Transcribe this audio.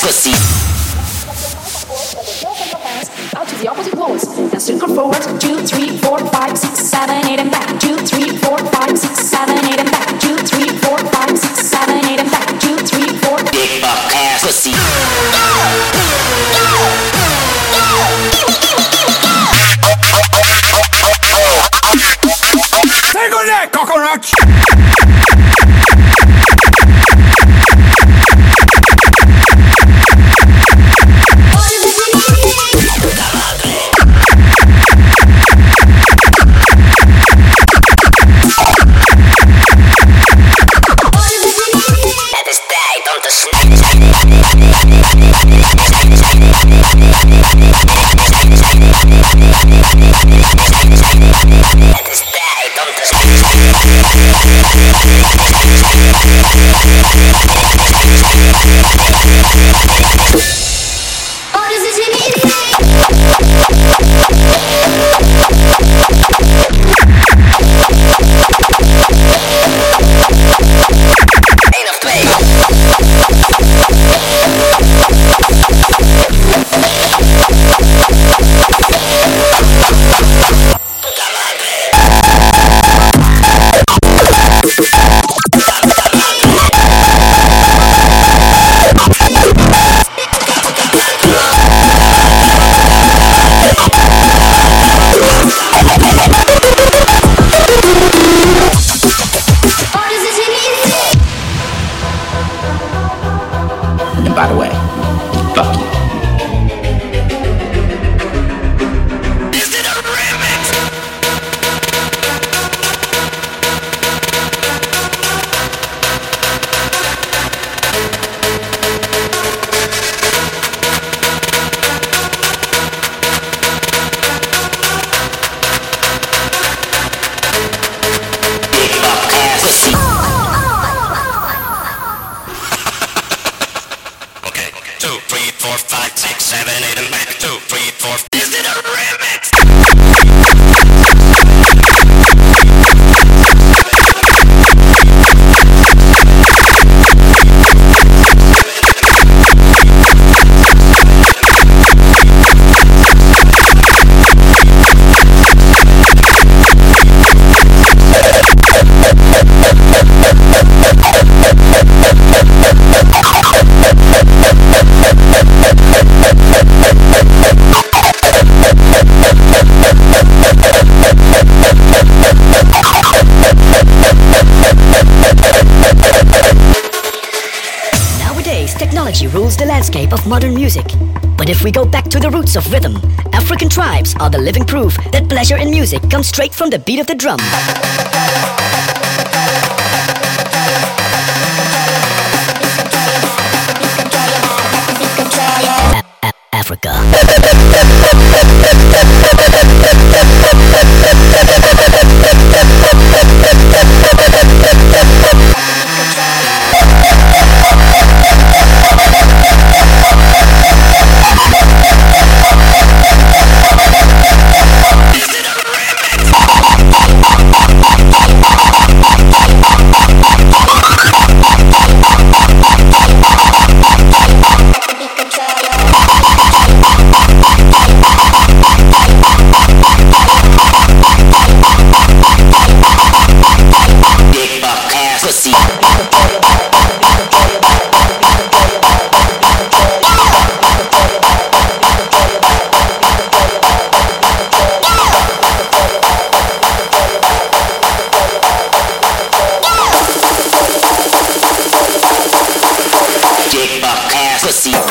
pussy. Out to the opposite poles and circle forward. And by the way, technology rules the landscape of modern music. But if we go back to the roots of rhythm, African tribes are the living proof that pleasure in music comes straight from the beat of the drum. Africa. Big buck ass pussy.